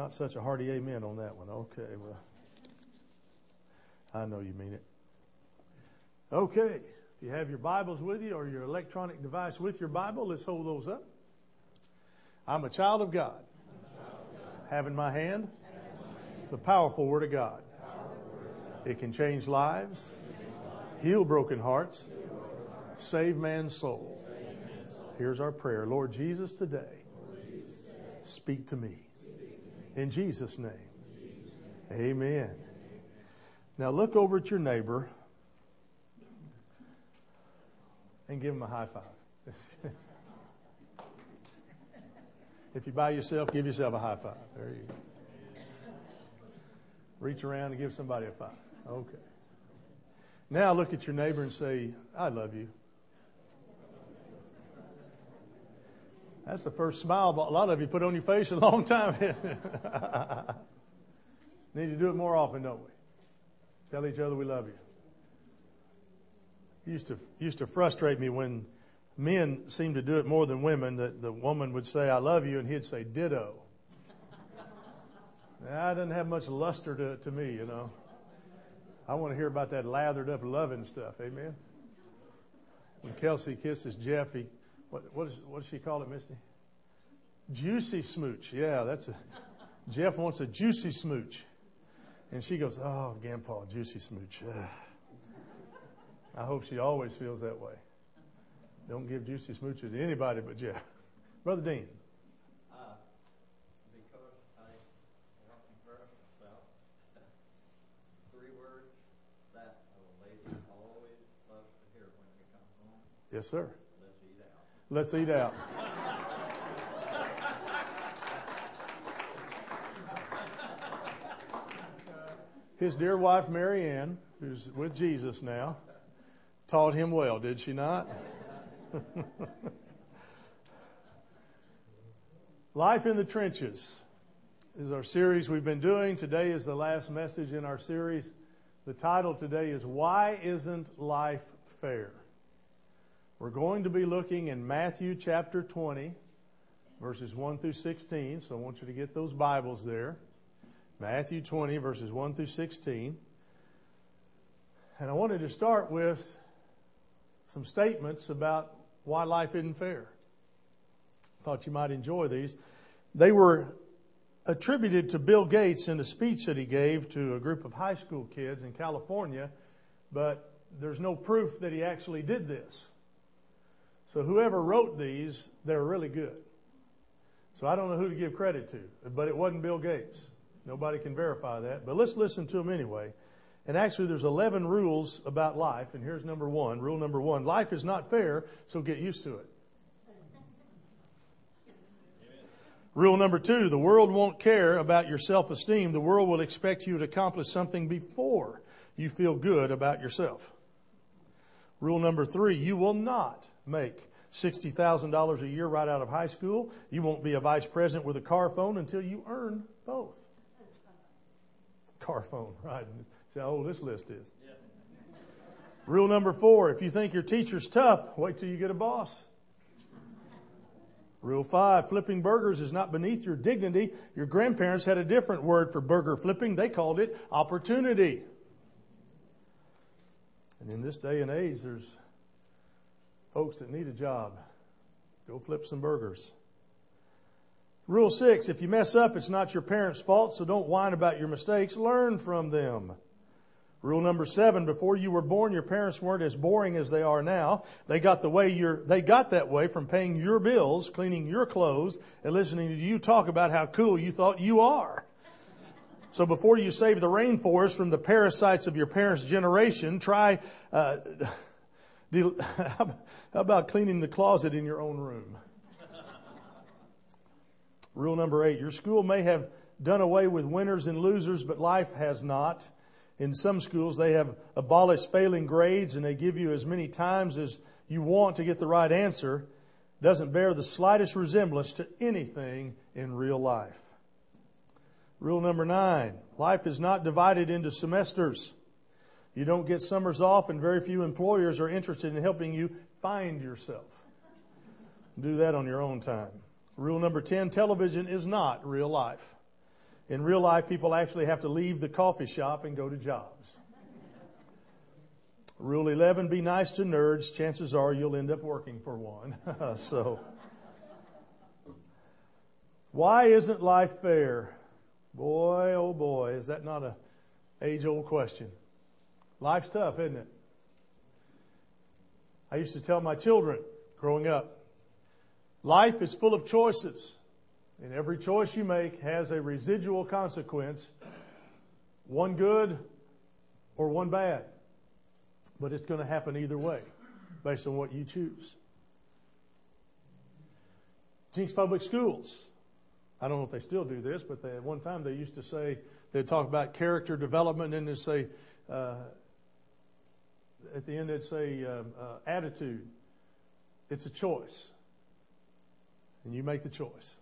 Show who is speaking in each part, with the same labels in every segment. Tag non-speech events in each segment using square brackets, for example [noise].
Speaker 1: Not such a hearty amen on that one. Okay, well, I know you mean it. Okay, if you have your Bibles with you or your electronic device with your Bible, let's hold those up. I'm a child of God, have in my hand the powerful Word of God. It can change lives, heal broken hearts, save man's soul. Here's our prayer Lord Jesus, today, speak to me. In Jesus' name. Amen. Now look over at your neighbor and give him a high five. [laughs] if you by yourself, give yourself a high five. There you go. Reach around and give somebody a five. Okay. Now look at your neighbor and say, I love you. That's the first smile a lot of you put on your face a long time. [laughs] Need to do it more often, don't we? Tell each other we love you. Used to used to frustrate me when men seemed to do it more than women. That the woman would say "I love you" and he'd say "ditto." that doesn't have much luster to, to me, you know. I want to hear about that lathered up loving stuff. Amen. When Kelsey kisses Jeff, he what what, is, what does she call it, Misty? Juicy smooch. Yeah, that's a. Jeff wants a juicy smooch, and she goes, "Oh, Grandpa, juicy smooch." Ugh. [sighs] I hope she always feels that way. Don't give juicy smooches to anybody but Jeff. Brother Dean.
Speaker 2: Uh, because I want impressed about three words that a lady always loves to hear when we come home.
Speaker 1: Yes, sir.
Speaker 2: Let's eat out.
Speaker 1: His dear wife, Mary Ann, who's with Jesus now, taught him well, did she not? [laughs] Life in the Trenches is our series we've been doing. Today is the last message in our series. The title today is Why Isn't Life Fair? We're going to be looking in Matthew chapter 20, verses 1 through 16. So I want you to get those Bibles there. Matthew 20, verses 1 through 16. And I wanted to start with some statements about why life isn't fair. Thought you might enjoy these. They were attributed to Bill Gates in a speech that he gave to a group of high school kids in California, but there's no proof that he actually did this. So whoever wrote these, they're really good. So I don't know who to give credit to, but it wasn't Bill Gates. Nobody can verify that, but let's listen to them anyway. And actually, there's 11 rules about life, and here's number one. Rule number one life is not fair, so get used to it. Rule number two the world won't care about your self esteem. The world will expect you to accomplish something before you feel good about yourself. Rule number three you will not make $60,000 a year right out of high school. You won't be a vice president with a car phone until you earn both. Car phone, right? See how old this list is. Yeah. Rule number four if you think your teacher's tough, wait till you get a boss. Rule five flipping burgers is not beneath your dignity. Your grandparents had a different word for burger flipping, they called it opportunity. And in this day and age, there's folks that need a job. Go flip some burgers. Rule six, if you mess up, it's not your parents' fault, so don't whine about your mistakes. Learn from them. Rule number seven, before you were born, your parents weren't as boring as they are now. They got the way you're, they got that way from paying your bills, cleaning your clothes, and listening to you talk about how cool you thought you are. So before you save the rainforest from the parasites of your parents' generation, try, uh, [laughs] how about cleaning the closet in your own room? Rule number eight, your school may have done away with winners and losers, but life has not. In some schools, they have abolished failing grades and they give you as many times as you want to get the right answer. Doesn't bear the slightest resemblance to anything in real life. Rule number nine life is not divided into semesters. You don't get summers off, and very few employers are interested in helping you find yourself. Do that on your own time. Rule number 10 television is not real life. In real life, people actually have to leave the coffee shop and go to jobs. Rule 11 be nice to nerds. Chances are you'll end up working for one. [laughs] so, why isn't life fair? Boy, oh boy, is that not a age old question? Life's tough, isn't it? I used to tell my children growing up life is full of choices, and every choice you make has a residual consequence one good or one bad. But it's going to happen either way based on what you choose. Jenks Public Schools. I don't know if they still do this, but they, at one time they used to say, they'd talk about character development and they'd say, uh, at the end they'd say um, uh, attitude. It's a choice. And you make the choice.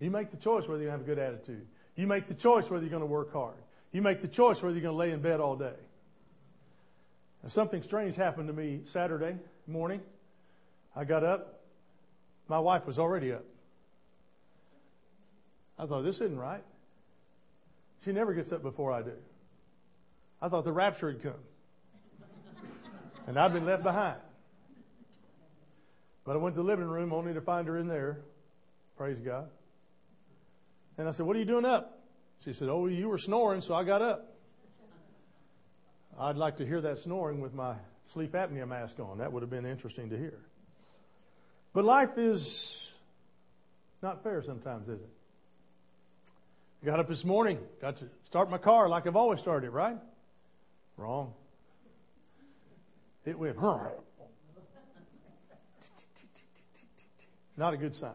Speaker 1: You make the choice whether you have a good attitude. You make the choice whether you're going to work hard. You make the choice whether you're going to lay in bed all day. Something strange happened to me Saturday morning. I got up. My wife was already up. I thought, this isn't right. She never gets up before I do. I thought the rapture had come. And I've been left behind. But I went to the living room only to find her in there. Praise God. And I said, What are you doing up? She said, Oh, you were snoring, so I got up. I'd like to hear that snoring with my sleep apnea mask on. That would have been interesting to hear. But life is not fair sometimes, is it? I got up this morning, got to start my car like I've always started right? Wrong. It went, not a good sign.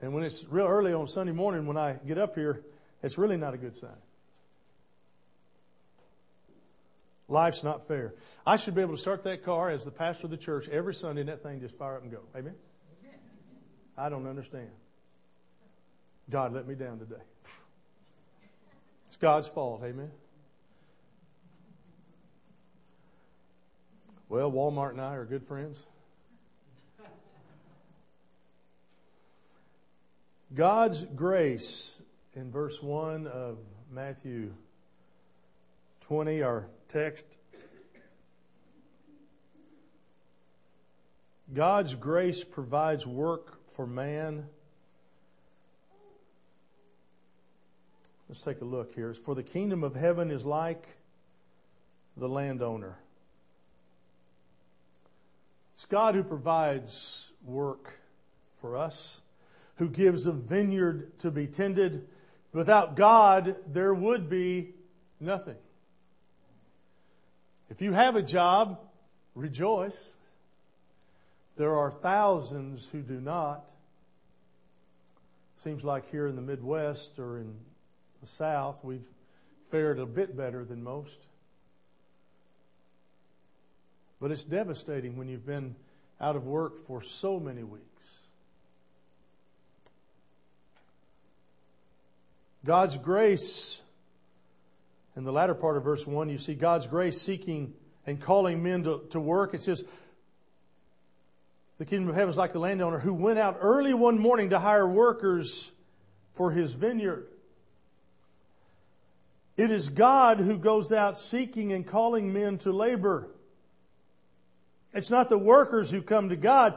Speaker 1: And when it's real early on Sunday morning when I get up here, it's really not a good sign. Life's not fair. I should be able to start that car as the pastor of the church every Sunday and that thing just fire up and go. Amen? I don't understand. God let me down today. It's God's fault. Amen? Well, Walmart and I are good friends. God's grace in verse 1 of Matthew 20, our text. God's grace provides work for man. Let's take a look here. For the kingdom of heaven is like the landowner. It's God who provides work for us who gives a vineyard to be tended. Without God, there would be nothing. If you have a job, rejoice. There are thousands who do not. Seems like here in the Midwest or in the South, we've fared a bit better than most. But it's devastating when you've been out of work for so many weeks. God's grace, in the latter part of verse 1, you see God's grace seeking and calling men to, to work. It says, the kingdom of heaven is like the landowner who went out early one morning to hire workers for his vineyard. It is God who goes out seeking and calling men to labor. It's not the workers who come to God.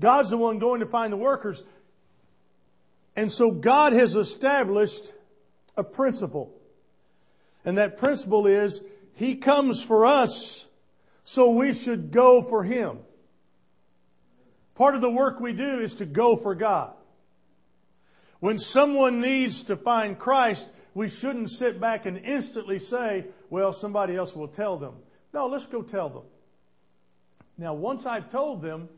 Speaker 1: God's the one going to find the workers. And so God has established a principle. And that principle is He comes for us, so we should go for Him. Part of the work we do is to go for God. When someone needs to find Christ, we shouldn't sit back and instantly say, well, somebody else will tell them. No, let's go tell them. Now, once I've told them,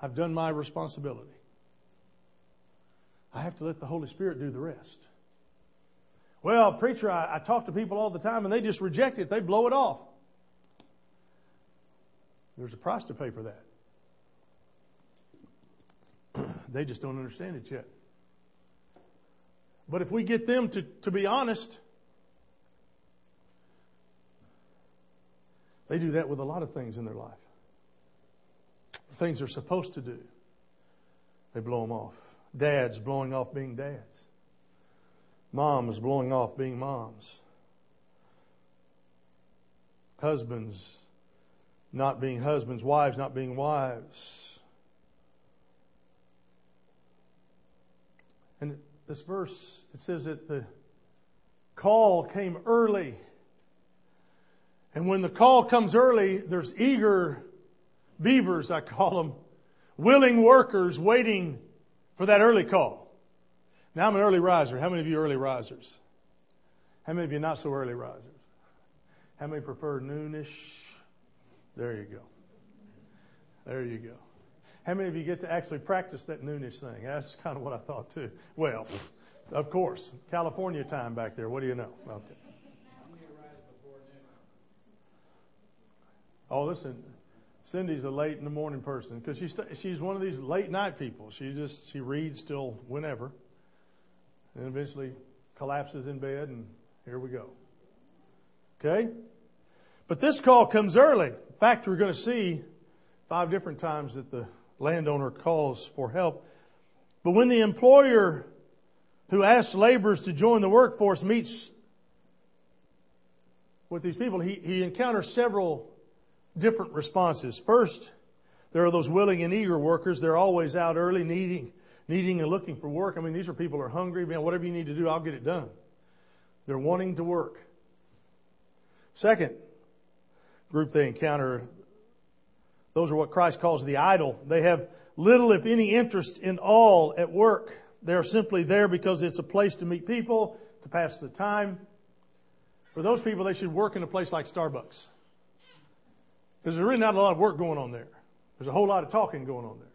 Speaker 1: I've done my responsibility. I have to let the Holy Spirit do the rest. Well, preacher, I, I talk to people all the time and they just reject it. They blow it off. There's a price to pay for that. [clears throat] they just don't understand it yet. But if we get them to, to be honest, they do that with a lot of things in their life. Things they're supposed to do, they blow them off. Dads blowing off being dads. Moms blowing off being moms. Husbands not being husbands, wives not being wives. And this verse, it says that the call came early. And when the call comes early, there's eager beavers, I call them, willing workers waiting for that early call. Now I'm an early riser. How many of you early risers? How many of you not so early risers? How many prefer noonish? There you go. There you go. How many of you get to actually practice that noonish thing? That's kind of what I thought too. Well, of course, California time back there. What do you know? Okay. Oh, listen, Cindy's a late in the morning person because she's she's one of these late night people. She just she reads till whenever, and eventually collapses in bed, and here we go. Okay, but this call comes early. In fact, we're going to see five different times that the landowner calls for help. But when the employer who asks laborers to join the workforce meets with these people, he, he encounters several different responses. First, there are those willing and eager workers. They're always out early, needing, needing and looking for work. I mean, these are people who are hungry. Man, whatever you need to do, I'll get it done. They're wanting to work. Second group they encounter, those are what Christ calls the idle. They have little, if any, interest in all at work. They're simply there because it's a place to meet people, to pass the time. For those people, they should work in a place like Starbucks. Because there's really not a lot of work going on there. There's a whole lot of talking going on there.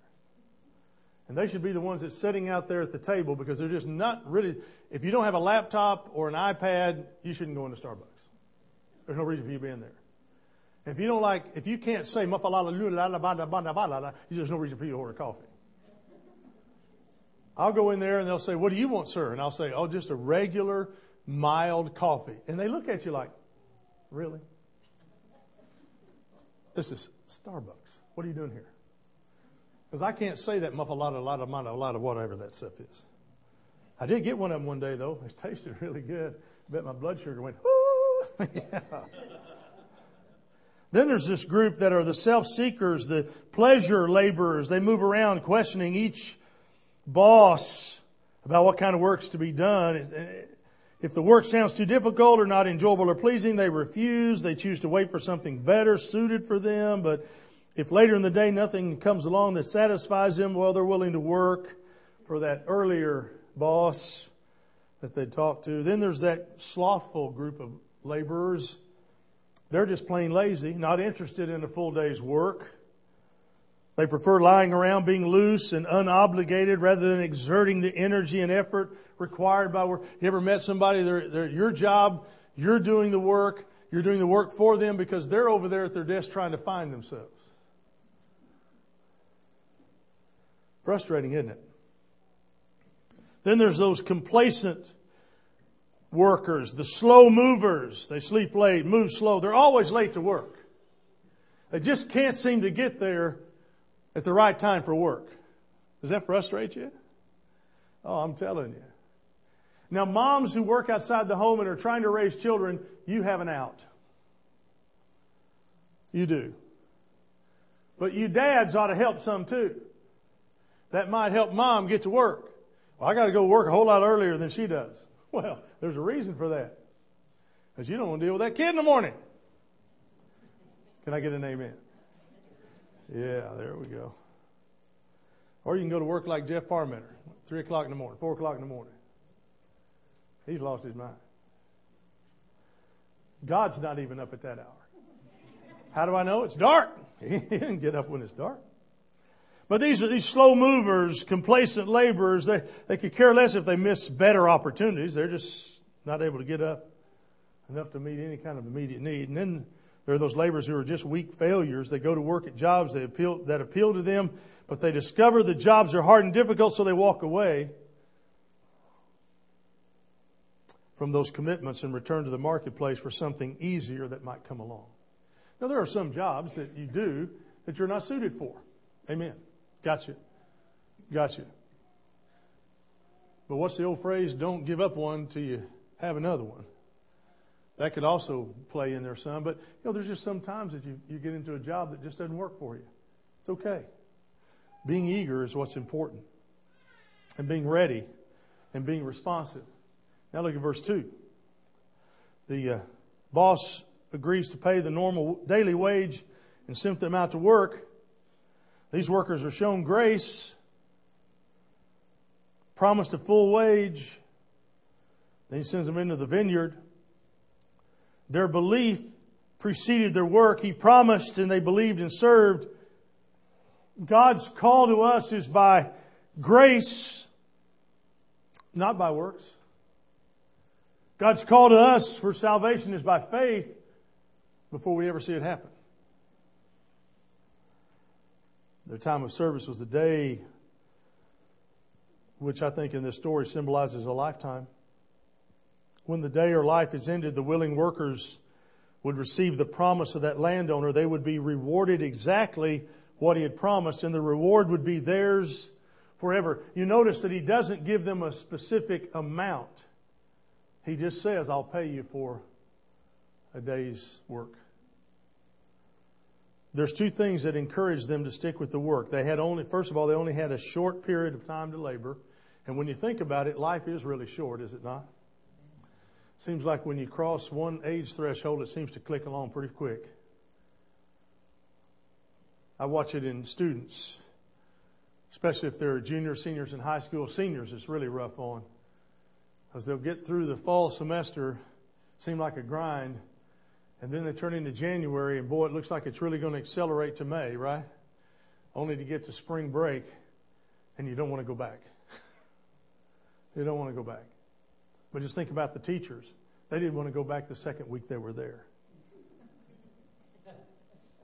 Speaker 1: And they should be the ones that's sitting out there at the table because they're just not really, if you don't have a laptop or an iPad, you shouldn't go into Starbucks. There's no reason for you being there. If you don't like, if you can't say there's no reason for you to order coffee. I'll go in there and they'll say, what do you want, sir? And I'll say, oh, just a regular, mild coffee. And they look at you like, really? This is Starbucks. What are you doing here? Because I can't say that muff a lot, a lot of, a lot of whatever that stuff is. I did get one of them one day though. It tasted really good. I bet my blood sugar went, whoo! [laughs] yeah. Then there's this group that are the self-seekers, the pleasure laborers. They move around questioning each boss about what kind of work's to be done. If the work sounds too difficult or not enjoyable or pleasing, they refuse. They choose to wait for something better suited for them. But if later in the day nothing comes along that satisfies them, well, they're willing to work for that earlier boss that they talked to. Then there's that slothful group of laborers. They're just plain lazy, not interested in a full day's work. They prefer lying around being loose and unobligated rather than exerting the energy and effort required by work. You ever met somebody, they're, they're your job, you're doing the work, you're doing the work for them because they're over there at their desk trying to find themselves. Frustrating, isn't it? Then there's those complacent workers, the slow movers. They sleep late, move slow. They're always late to work. They just can't seem to get there at the right time for work. Does that frustrate you? Oh, I'm telling you. Now, moms who work outside the home and are trying to raise children, you have an out. You do. But you dads ought to help some too. That might help mom get to work. Well, I got to go work a whole lot earlier than she does. [laughs] Well, there's a reason for that. Because you don't want to deal with that kid in the morning. Can I get an amen? Yeah, there we go. Or you can go to work like Jeff Parmenter, 3 o'clock in the morning, 4 o'clock in the morning. He's lost his mind. God's not even up at that hour. How do I know? It's dark. [laughs] He didn't get up when it's dark. But these are these slow movers, complacent laborers. They, they could care less if they miss better opportunities. They're just not able to get up enough to meet any kind of immediate need. And then there are those laborers who are just weak failures. They go to work at jobs that appeal, that appeal to them, but they discover the jobs are hard and difficult, so they walk away. from those commitments and return to the marketplace for something easier that might come along. Now, there are some jobs that you do that you're not suited for. Amen. Gotcha. Gotcha. But what's the old phrase? Don't give up one till you have another one. That could also play in there some. But, you know, there's just some times that you, you get into a job that just doesn't work for you. It's okay. Being eager is what's important. And being ready and being responsive. Now look at verse 2. The uh, boss agrees to pay the normal daily wage and send them out to work. These workers are shown grace, promised a full wage. Then he sends them into the vineyard. Their belief preceded their work. He promised and they believed and served. God's call to us is by grace, not by works. God's call to us for salvation is by faith before we ever see it happen. Their time of service was the day which I think in this story symbolizes a lifetime. When the day or life is ended, the willing workers would receive the promise of that landowner. They would be rewarded exactly what he had promised, and the reward would be theirs forever. You notice that he doesn't give them a specific amount. He just says, I'll pay you for a day's work. There's two things that encouraged them to stick with the work. They had only, first of all, they only had a short period of time to labor. And when you think about it, life is really short, is it not? Seems like when you cross one age threshold, it seems to click along pretty quick. I watch it in students, especially if they're juniors, seniors in high school. Seniors, it's really rough on because they'll get through the fall semester, seem like a grind, and then they turn into January, and boy, it looks like it's really going to accelerate to May, right? Only to get to spring break, and you don't want to go back. [laughs] you don't want to go back. But just think about the teachers. They didn't want to go back the second week they were there.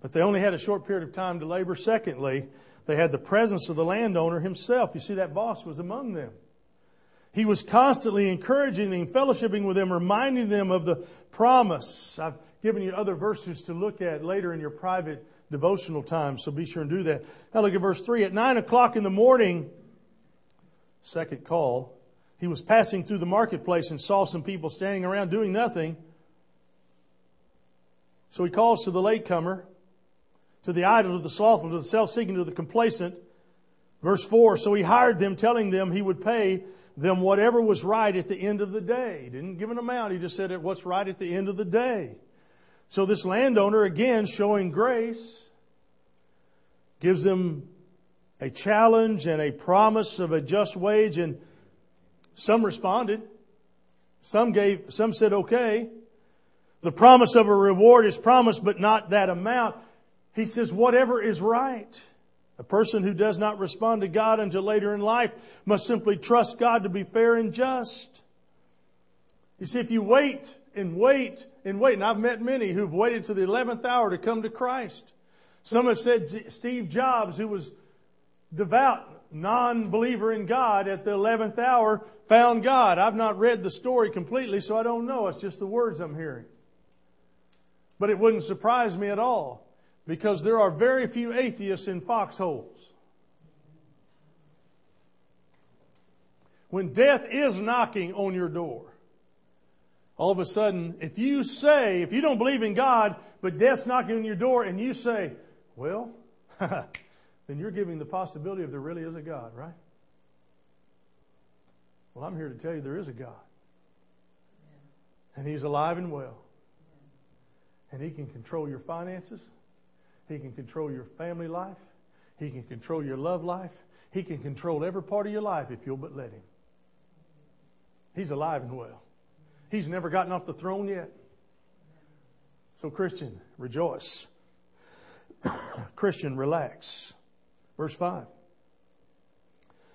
Speaker 1: But they only had a short period of time to labor. Secondly, they had the presence of the landowner himself. You see, that boss was among them. He was constantly encouraging them, fellowshipping with them, reminding them of the promise. I've given you other verses to look at later in your private devotional time, so be sure and do that. Now look at verse 3. At 9 o'clock in the morning, second call, he was passing through the marketplace and saw some people standing around doing nothing. So he calls to the latecomer, to the idle, to the slothful, to the self-seeking, to the complacent. Verse 4, so he hired them, telling them he would pay them whatever was right at the end of the day. He didn't give an amount, he just said what's right at the end of the day. So this landowner, again, showing grace, gives them a challenge and a promise of a just wage, and some responded. Some gave, some said okay. The promise of a reward is promised, but not that amount. He says, whatever is right. A person who does not respond to God until later in life must simply trust God to be fair and just. You see, if you wait and wait and wait, and I've met many who've waited to the 11th hour to come to Christ. Some have said Steve Jobs, who was devout, non-believer in God at the 11th hour, found God. I've not read the story completely, so I don't know. It's just the words I'm hearing. But it wouldn't surprise me at all because there are very few atheists in foxholes. When death is knocking on your door, all of a sudden, if you say, if you don't believe in God, but death's knocking on your door and you say, well, [laughs] then you're giving the possibility of there really is a God, right? Well, I'm here to tell you there is a God. And He's alive and well. And He can control your finances. He can control your family life. He can control your love life. He can control every part of your life if you'll but let Him. He's alive and well. He's never gotten off the throne yet. So, Christian, rejoice. [coughs] Christian, relax. Verse 5.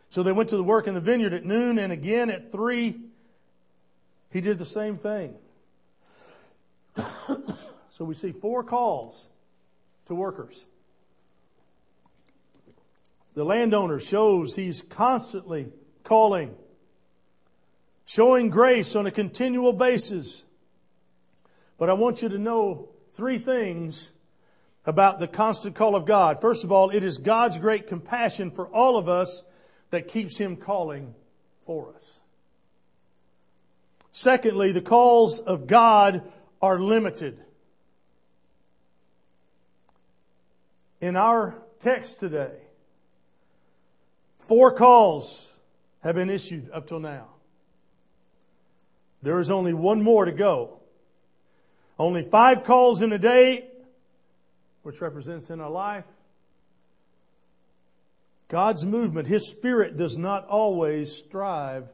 Speaker 1: So they went to the work in the vineyard at noon and again at 3. He did the same thing. [coughs] so we see four calls to workers. The landowner shows he's constantly calling showing grace on a continual basis. But I want you to know three things about the constant call of God. First of all, it is God's great compassion for all of us that keeps Him calling for us. Secondly, the calls of God are limited. In our text today, four calls have been issued up till now. There is only one more to go. Only five calls in a day, which represents in our life. God's movement, His Spirit does not always strive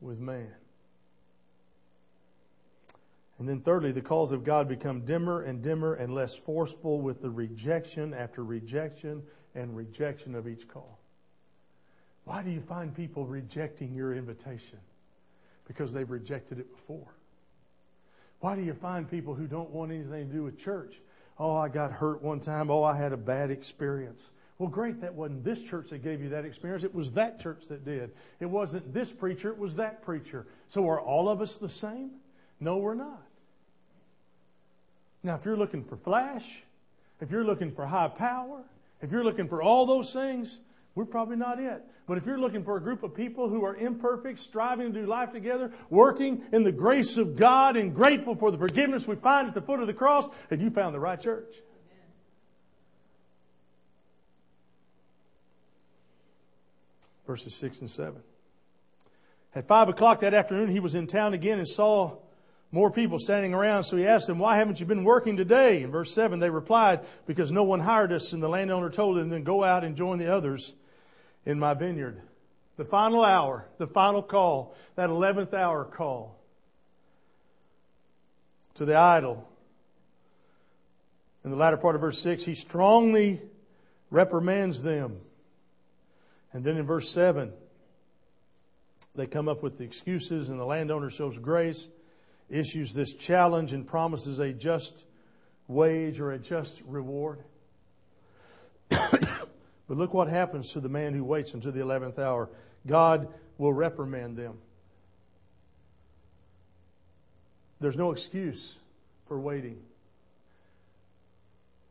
Speaker 1: with man. And then thirdly, the calls of God become dimmer and dimmer and less forceful with the rejection after rejection and rejection of each call. Why do you find people rejecting your invitation? Because they've rejected it before. Why do you find people who don't want anything to do with church? Oh, I got hurt one time. Oh, I had a bad experience. Well, great, that wasn't this church that gave you that experience. It was that church that did. It wasn't this preacher, it was that preacher. So are all of us the same? No, we're not. Now, if you're looking for flash, if you're looking for high power, if you're looking for all those things, we're probably not it. But if you're looking for a group of people who are imperfect, striving to do life together, working in the grace of God and grateful for the forgiveness we find at the foot of the cross, then you found the right church. Verses 6 and 7. At 5 o'clock that afternoon, he was in town again and saw more people standing around. So he asked them, Why haven't you been working today? In verse 7, they replied, Because no one hired us. And the landowner told them, Then go out and join the others in my vineyard. The final hour, the final call, that 11th hour call to the idle. In the latter part of verse 6, he strongly reprimands them. And then in verse 7, they come up with the excuses, and the landowner shows grace issues this challenge and promises a just wage or a just reward. But look what happens to the man who waits until the 11th hour. God will reprimand them. There's no excuse for waiting.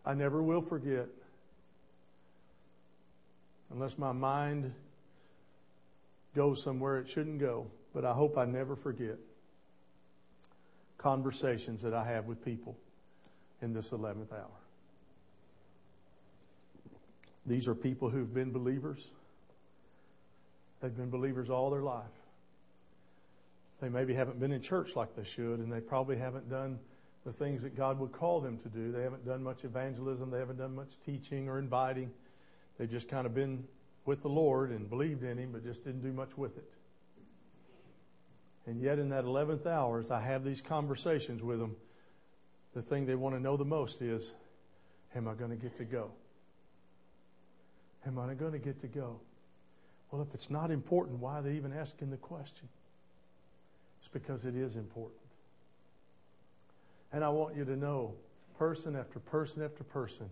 Speaker 1: I never will forget, unless my mind goes somewhere it shouldn't go, but I hope I never forget conversations that I have with people in this 11th hour. These are people who've been believers. They've been believers all their life. They maybe haven't been in church like they should, and they probably haven't done the things that God would call them to do. They haven't done much evangelism. They haven't done much teaching or inviting. They've just kind of been with the Lord and believed in Him, but just didn't do much with it. And yet, in that 11th hour, as I have these conversations with them, the thing they want to know the most is Am I going to get to go? Am I going to get to go? Well, if it's not important, why are they even asking the question? It's because it is important. And I want you to know, person after person after person,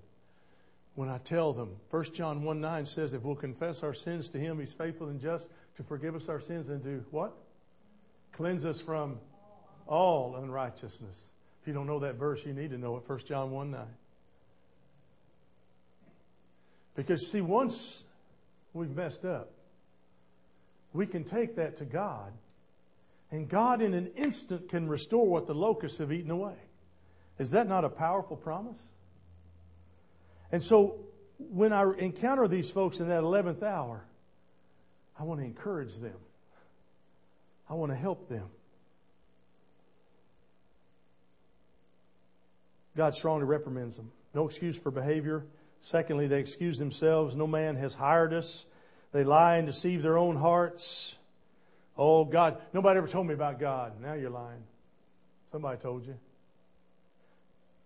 Speaker 1: when I tell them, 1 John 1 9 says, if we'll confess our sins to Him, He's faithful and just to forgive us our sins and do what? Cleanse us from all unrighteousness. If you don't know that verse, you need to know it. 1 John 1 9. Because, see, once we've messed up, we can take that to God, and God in an instant can restore what the locusts have eaten away. Is that not a powerful promise? And so, when I encounter these folks in that 11th hour, I want to encourage them. I want to help them. God strongly reprimands them. No excuse for behavior. Secondly, they excuse themselves. No man has hired us. They lie and deceive their own hearts. Oh, God. Nobody ever told me about God. Now you're lying. Somebody told you.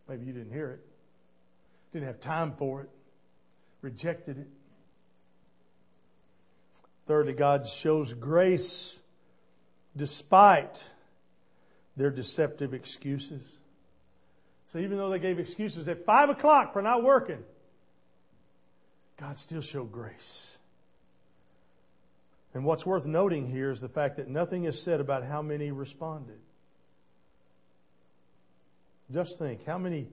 Speaker 1: Maybe you didn't hear it. Didn't have time for it. Rejected it. Thirdly, God shows grace despite their deceptive excuses. So even though they gave excuses at five o'clock for not working, God still showed grace. And what's worth noting here is the fact that nothing is said about how many responded. Just think how many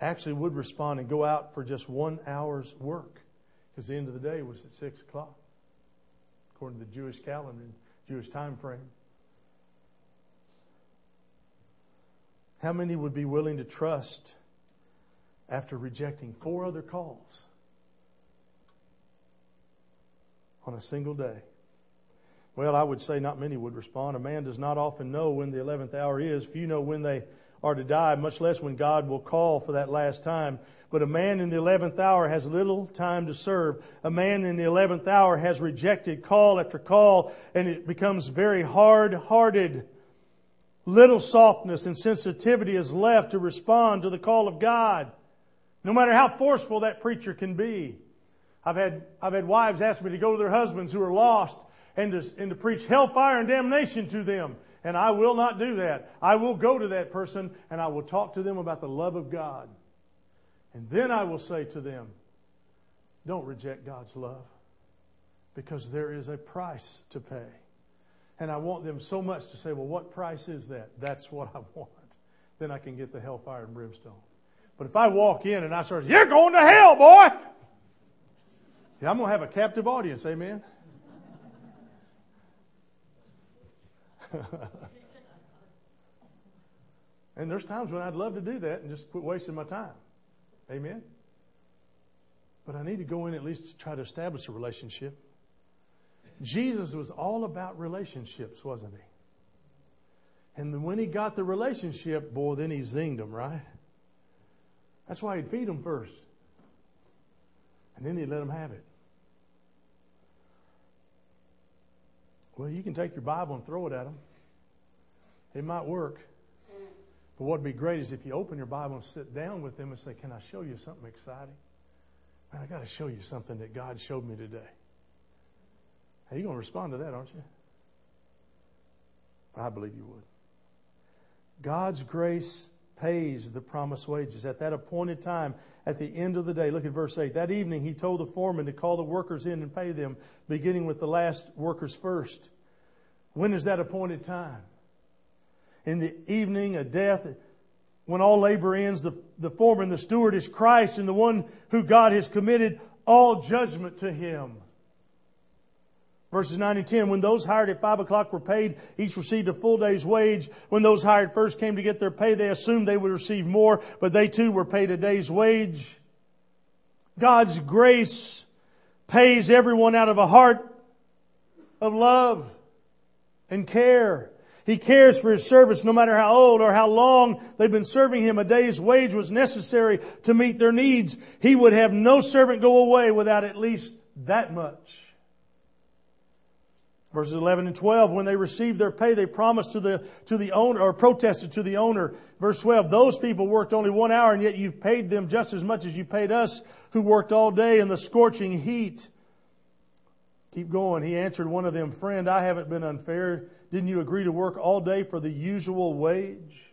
Speaker 1: actually would respond and go out for just one hour's work? Because the end of the day was at six o'clock, according to the Jewish calendar. and Jewish time frame. How many would be willing to trust after rejecting four other calls on a single day? Well, I would say not many would respond. A man does not often know when the 11th hour is. Few know when they are to die, much less when God will call for that last time. But a man in the 11th hour has little time to serve. A man in the 11th hour has rejected call after call, and it becomes very hard hearted. Little softness and sensitivity is left to respond to the call of God, no matter how forceful that preacher can be. I've had, I've had wives ask me to go to their husbands who are lost and to, and to preach hellfire and damnation to them. And I will not do that. I will go to that person and I will talk to them about the love of God. And then I will say to them, don't reject God's love because there is a price to pay. And I want them so much to say, well, what price is that? That's what I [laughs] want. Then I can get the hellfire and brimstone. But if I walk in and I start, you're going to hell, boy! Yeah, I'm going to have a captive audience, amen? [laughs] and there's times when I'd love to do that and just quit wasting my time. Amen? But I need to go in at least to try to establish a relationship. Jesus was all about relationships, wasn't he? And when he got the relationship, boy, then he zinged them, right? That's why he'd feed them first. And then he'd let them have it. Well, you can take your Bible and throw it at them. It might work. But what'd be great is if you open your Bible and sit down with them and say, Can I show you something exciting? Man, I got to show you something that God showed me today. Hey, you're going to respond to that, aren't you? I believe you would. God's grace pays the promised wages. At that appointed time, at the end of the day, look at verse 8. That evening, he told the foreman to call the workers in and pay them, beginning with the last workers first. When is that appointed time? In the evening, a death, when all labor ends, the, the foreman, the steward is Christ and the one who God has committed all judgment to him. Verses 9 and 10, when those hired at 5 o'clock were paid, each received a full day's wage. When those hired first came to get their pay, they assumed they would receive more, but they too were paid a day's wage. God's grace pays everyone out of a heart of love and care. He cares for his servants no matter how old or how long they've been serving him. A day's wage was necessary to meet their needs. He would have no servant go away without at least that much. Verses 11 and 12, when they received their pay, they promised to the, to the owner, or protested to the owner. Verse 12, those people worked only one hour and yet you've paid them just as much as you paid us who worked all day in the scorching heat. Keep going. He answered one of them, friend, I haven't been unfair. Didn't you agree to work all day for the usual wage?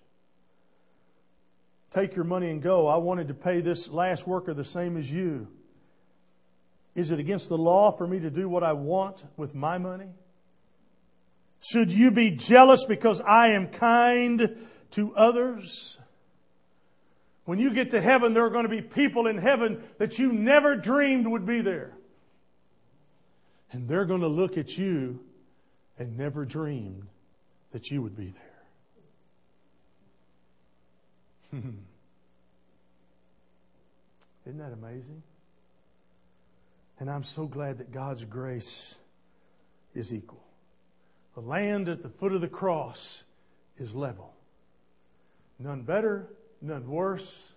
Speaker 1: Take your money and go. I wanted to pay this last worker the same as you. Is it against the law for me to do what I want with my money? Should you be jealous because I am kind to others? When you get to heaven, there are going to be people in heaven that you never dreamed would be there. And they're going to look at you and never dreamed that you would be there. [laughs] Isn't that amazing? And I'm so glad that God's grace is equal. The land at the foot of the cross is level. None better, none worse.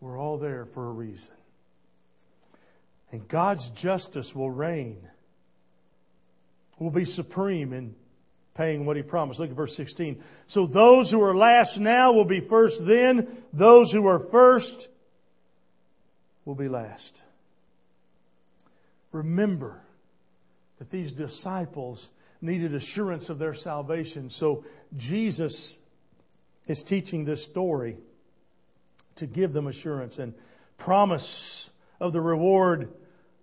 Speaker 1: We're all there for a reason. And God's justice will reign, will be supreme in paying what He promised. Look at verse 16. So those who are last now will be first then, those who are first will be last. Remember that these disciples needed assurance of their salvation. So Jesus is teaching this story to give them assurance and promise of the reward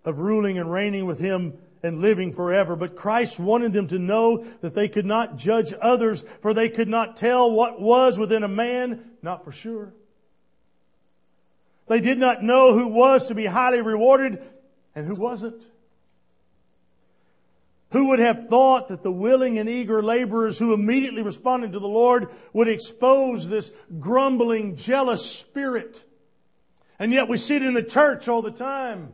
Speaker 1: of ruling and reigning with Him and living forever. But Christ wanted them to know that they could not judge others, for they could not tell what was within a man, not for sure. They did not know who was to be highly rewarded and who wasn't. Who would have thought that the willing and eager laborers who immediately responded to the Lord would expose this grumbling, jealous spirit? And yet we see it in the church all the time.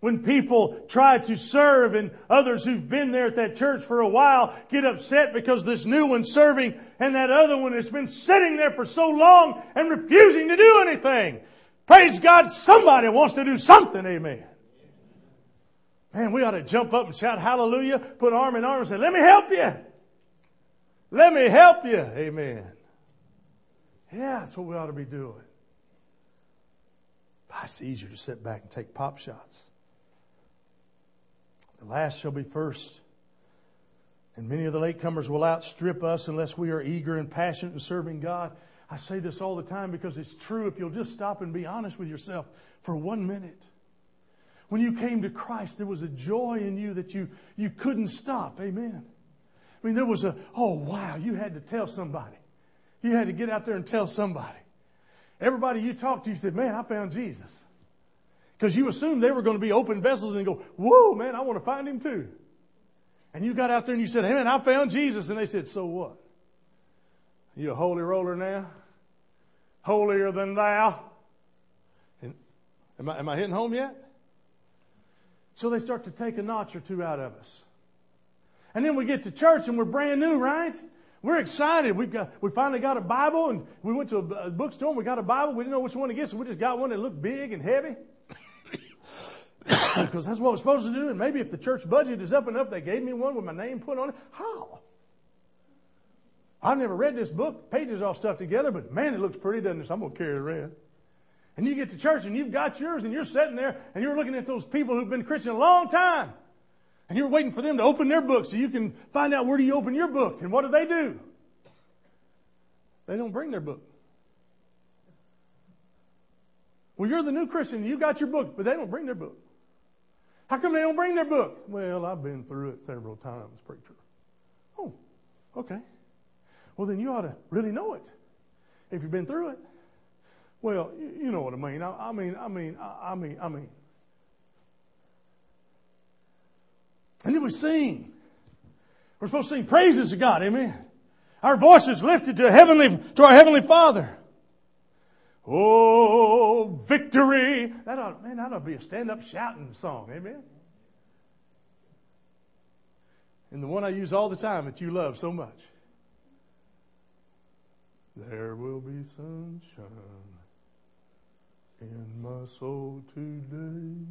Speaker 1: When people try to serve and others who've been there at that church for a while get upset because this new one's serving and that other one has been sitting there for so long and refusing to do anything. Praise God, somebody wants to do something, amen. Man, we ought to jump up and shout hallelujah, put arm in arm and say, let me help you. Let me help you. Amen. Yeah, that's what we ought to be doing. But it's easier to sit back and take pop shots. The last shall be first. And many of the latecomers will outstrip us unless we are eager and passionate in serving God. I say this all the time because it's true if you'll just stop and be honest with yourself for one minute. When you came to Christ, there was a joy in you that you, you couldn't stop. Amen. I mean, there was a, oh wow, you had to tell somebody. You had to get out there and tell somebody. Everybody you talked to, you said, man, I found Jesus. Because you assumed they were going to be open vessels and go, whoa, man, I want to find him too. And you got out there and you said, hey man, I found Jesus. And they said, so what? You a holy roller now? Holier than thou? And, am, I, am I hitting home yet? So they start to take a notch or two out of us. And then we get to church and we're brand new, right? We're excited. We've got, we finally got a Bible and we went to a bookstore and we got a Bible. We didn't know which one to get, so we just got one that looked big and heavy. [coughs] Because that's what we're supposed to do. And maybe if the church budget is up enough, they gave me one with my name put on it. How? I've never read this book. Pages all stuck together, but man, it looks pretty, doesn't it? So I'm going to carry it around. And you get to church and you've got yours and you're sitting there and you're looking at those people who've been Christian a long time. And you're waiting for them to open their book so you can find out where do you open your book and what do they do? They don't bring their book. Well, you're the new Christian. You got your book, but they don't bring their book. How come they don't bring their book? Well, I've been through it several times, preacher. Oh, okay. Well, then you ought to really know it if you've been through it. Well, you know what I mean. I, I mean, I mean, I, I mean, I mean. And then we sing. We're supposed to sing praises to God. Amen. Our voices lifted to heavenly, to our heavenly Father. Oh, victory. That ought, man, that ought to be a stand-up shouting song. Amen. And the one I use all the time that you love so much. There will be sunshine in my soul today.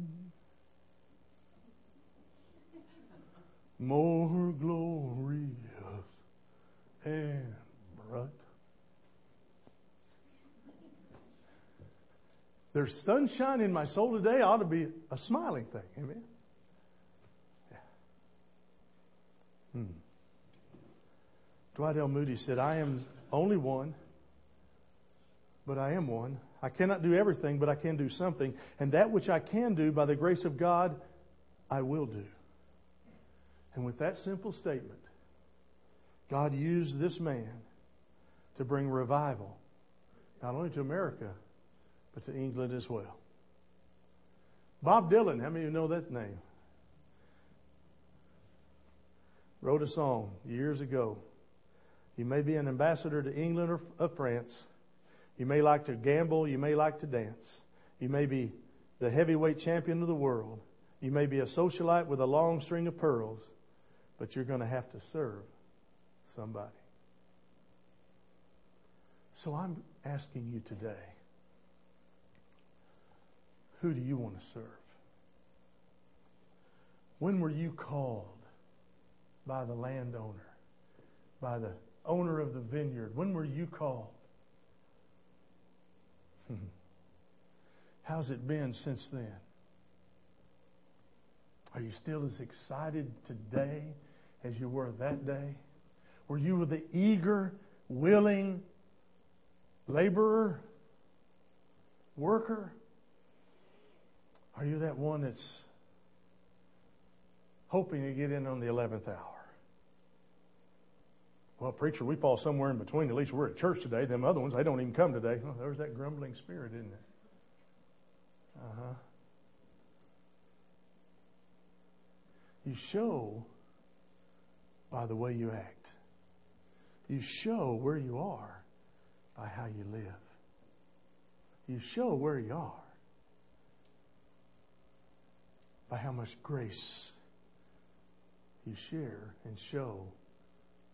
Speaker 1: More glorious and bright. There's sunshine in my soul today ought to be a smiling thing. Amen. Hmm. Dwight L. Moody said, I am only one, but I am one. I cannot do everything, but I can do something. And that which I can do by the grace of God, I will do. And with that simple statement, God used this man to bring revival, not only to America, but to England as well. Bob Dylan, how many of you know that name? Wrote a song years ago. You may be an ambassador to England or, or France. You may like to gamble. You may like to dance. You may be the heavyweight champion of the world. You may be a socialite with a long string of pearls, but you're going to have to serve somebody. So I'm asking you today who do you want to serve? When were you called by the landowner, by the owner of the vineyard? When were you called? [laughs] How's it been since then? Are you still as excited today as you were that day? Were you the eager, willing laborer, worker? Are you that one that's hoping to get in on the 11th hour? Well, preacher, we fall somewhere in between. At least we're at church today. Them other ones, they don't even come today. Well, there's that grumbling spirit, isn't it? Uh huh. You show by the way you act. You show where you are by how you live. You show where you are by how much grace you share and show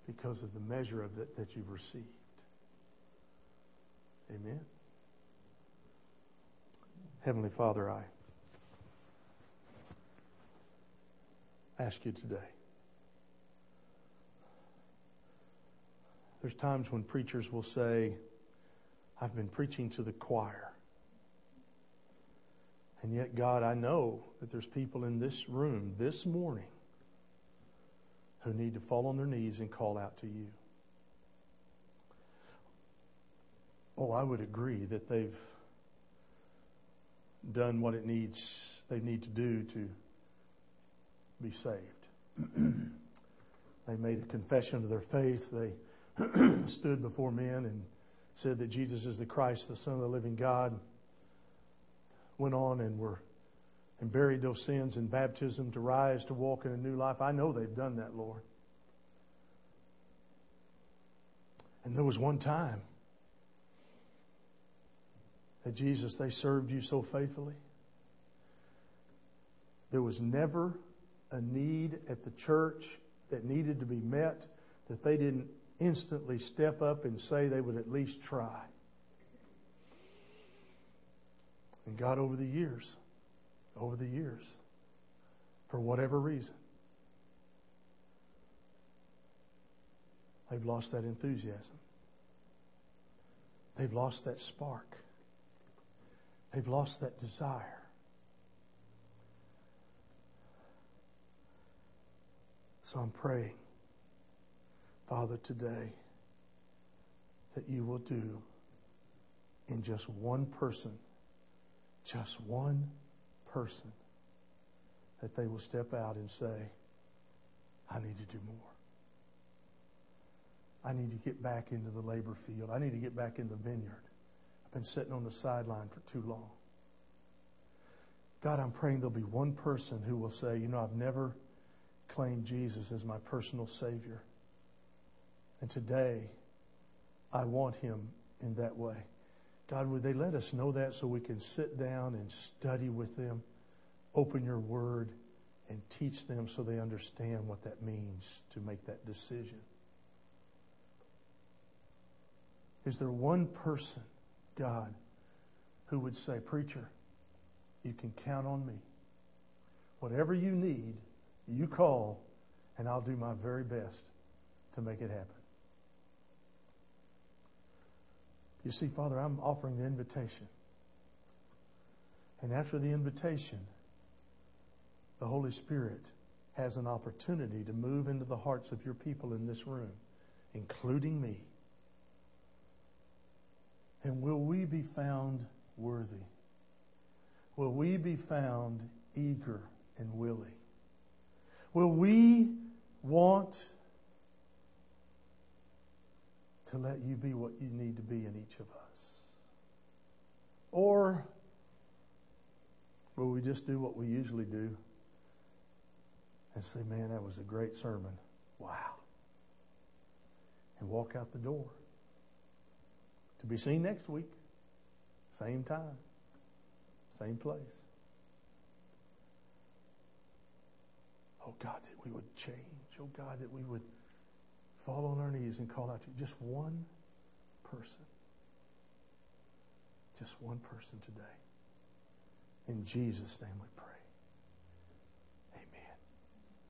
Speaker 1: because of the measure of that that you've received. Amen. Heavenly Father, I ask you today. There's times when preachers will say, I've been preaching to the choir. And yet, God, I know that there's people in this room this morning who need to fall on their knees and call out to you. Oh, I would agree that they've done what it needs they need to do to be saved. [clears throat] they made a confession of their faith. They [clears throat] stood before men and said that Jesus is the Christ, the Son of the living God. Went on and were and buried those sins in baptism to rise to walk in a new life. I know they've done that, Lord. And there was one time that Jesus, they served you so faithfully. There was never a need at the church that needed to be met that they didn't instantly step up and say they would at least try. And God, over the years, over the years, for whatever reason, they've lost that enthusiasm. They've lost that spark. They've lost that desire. So I'm praying, Father, today that you will do in just one person, just one person, that they will step out and say, I need to do more. I need to get back into the labor field. I need to get back in the vineyard. I've been sitting on the sideline for too long. God, I'm praying there'll be one person who will say, You know, I've never claimed Jesus as my personal Savior. And today, I want Him in that way. God, would they let us know that so we can sit down and study with them, open your word, and teach them so they understand what that means to make that decision? Is there one person, God, who would say, Preacher, you can count on me. Whatever you need, you call, and I'll do my very best to make it happen. You see, Father, I'm offering the invitation. And after the invitation, the Holy Spirit has an opportunity to move into the hearts of your people in this room, including me. And will we be found worthy? Will we be found eager and willing? Will we want to let you be what you need to be in each of us? Or will we just do what we usually do and say, man, that was a great sermon. Wow. And walk out the door. To be seen next week, same time, same place. Oh God, that we would change. Oh God, that we would fall on our knees and call out to you. Just one person. Just one person today. In Jesus' name we pray.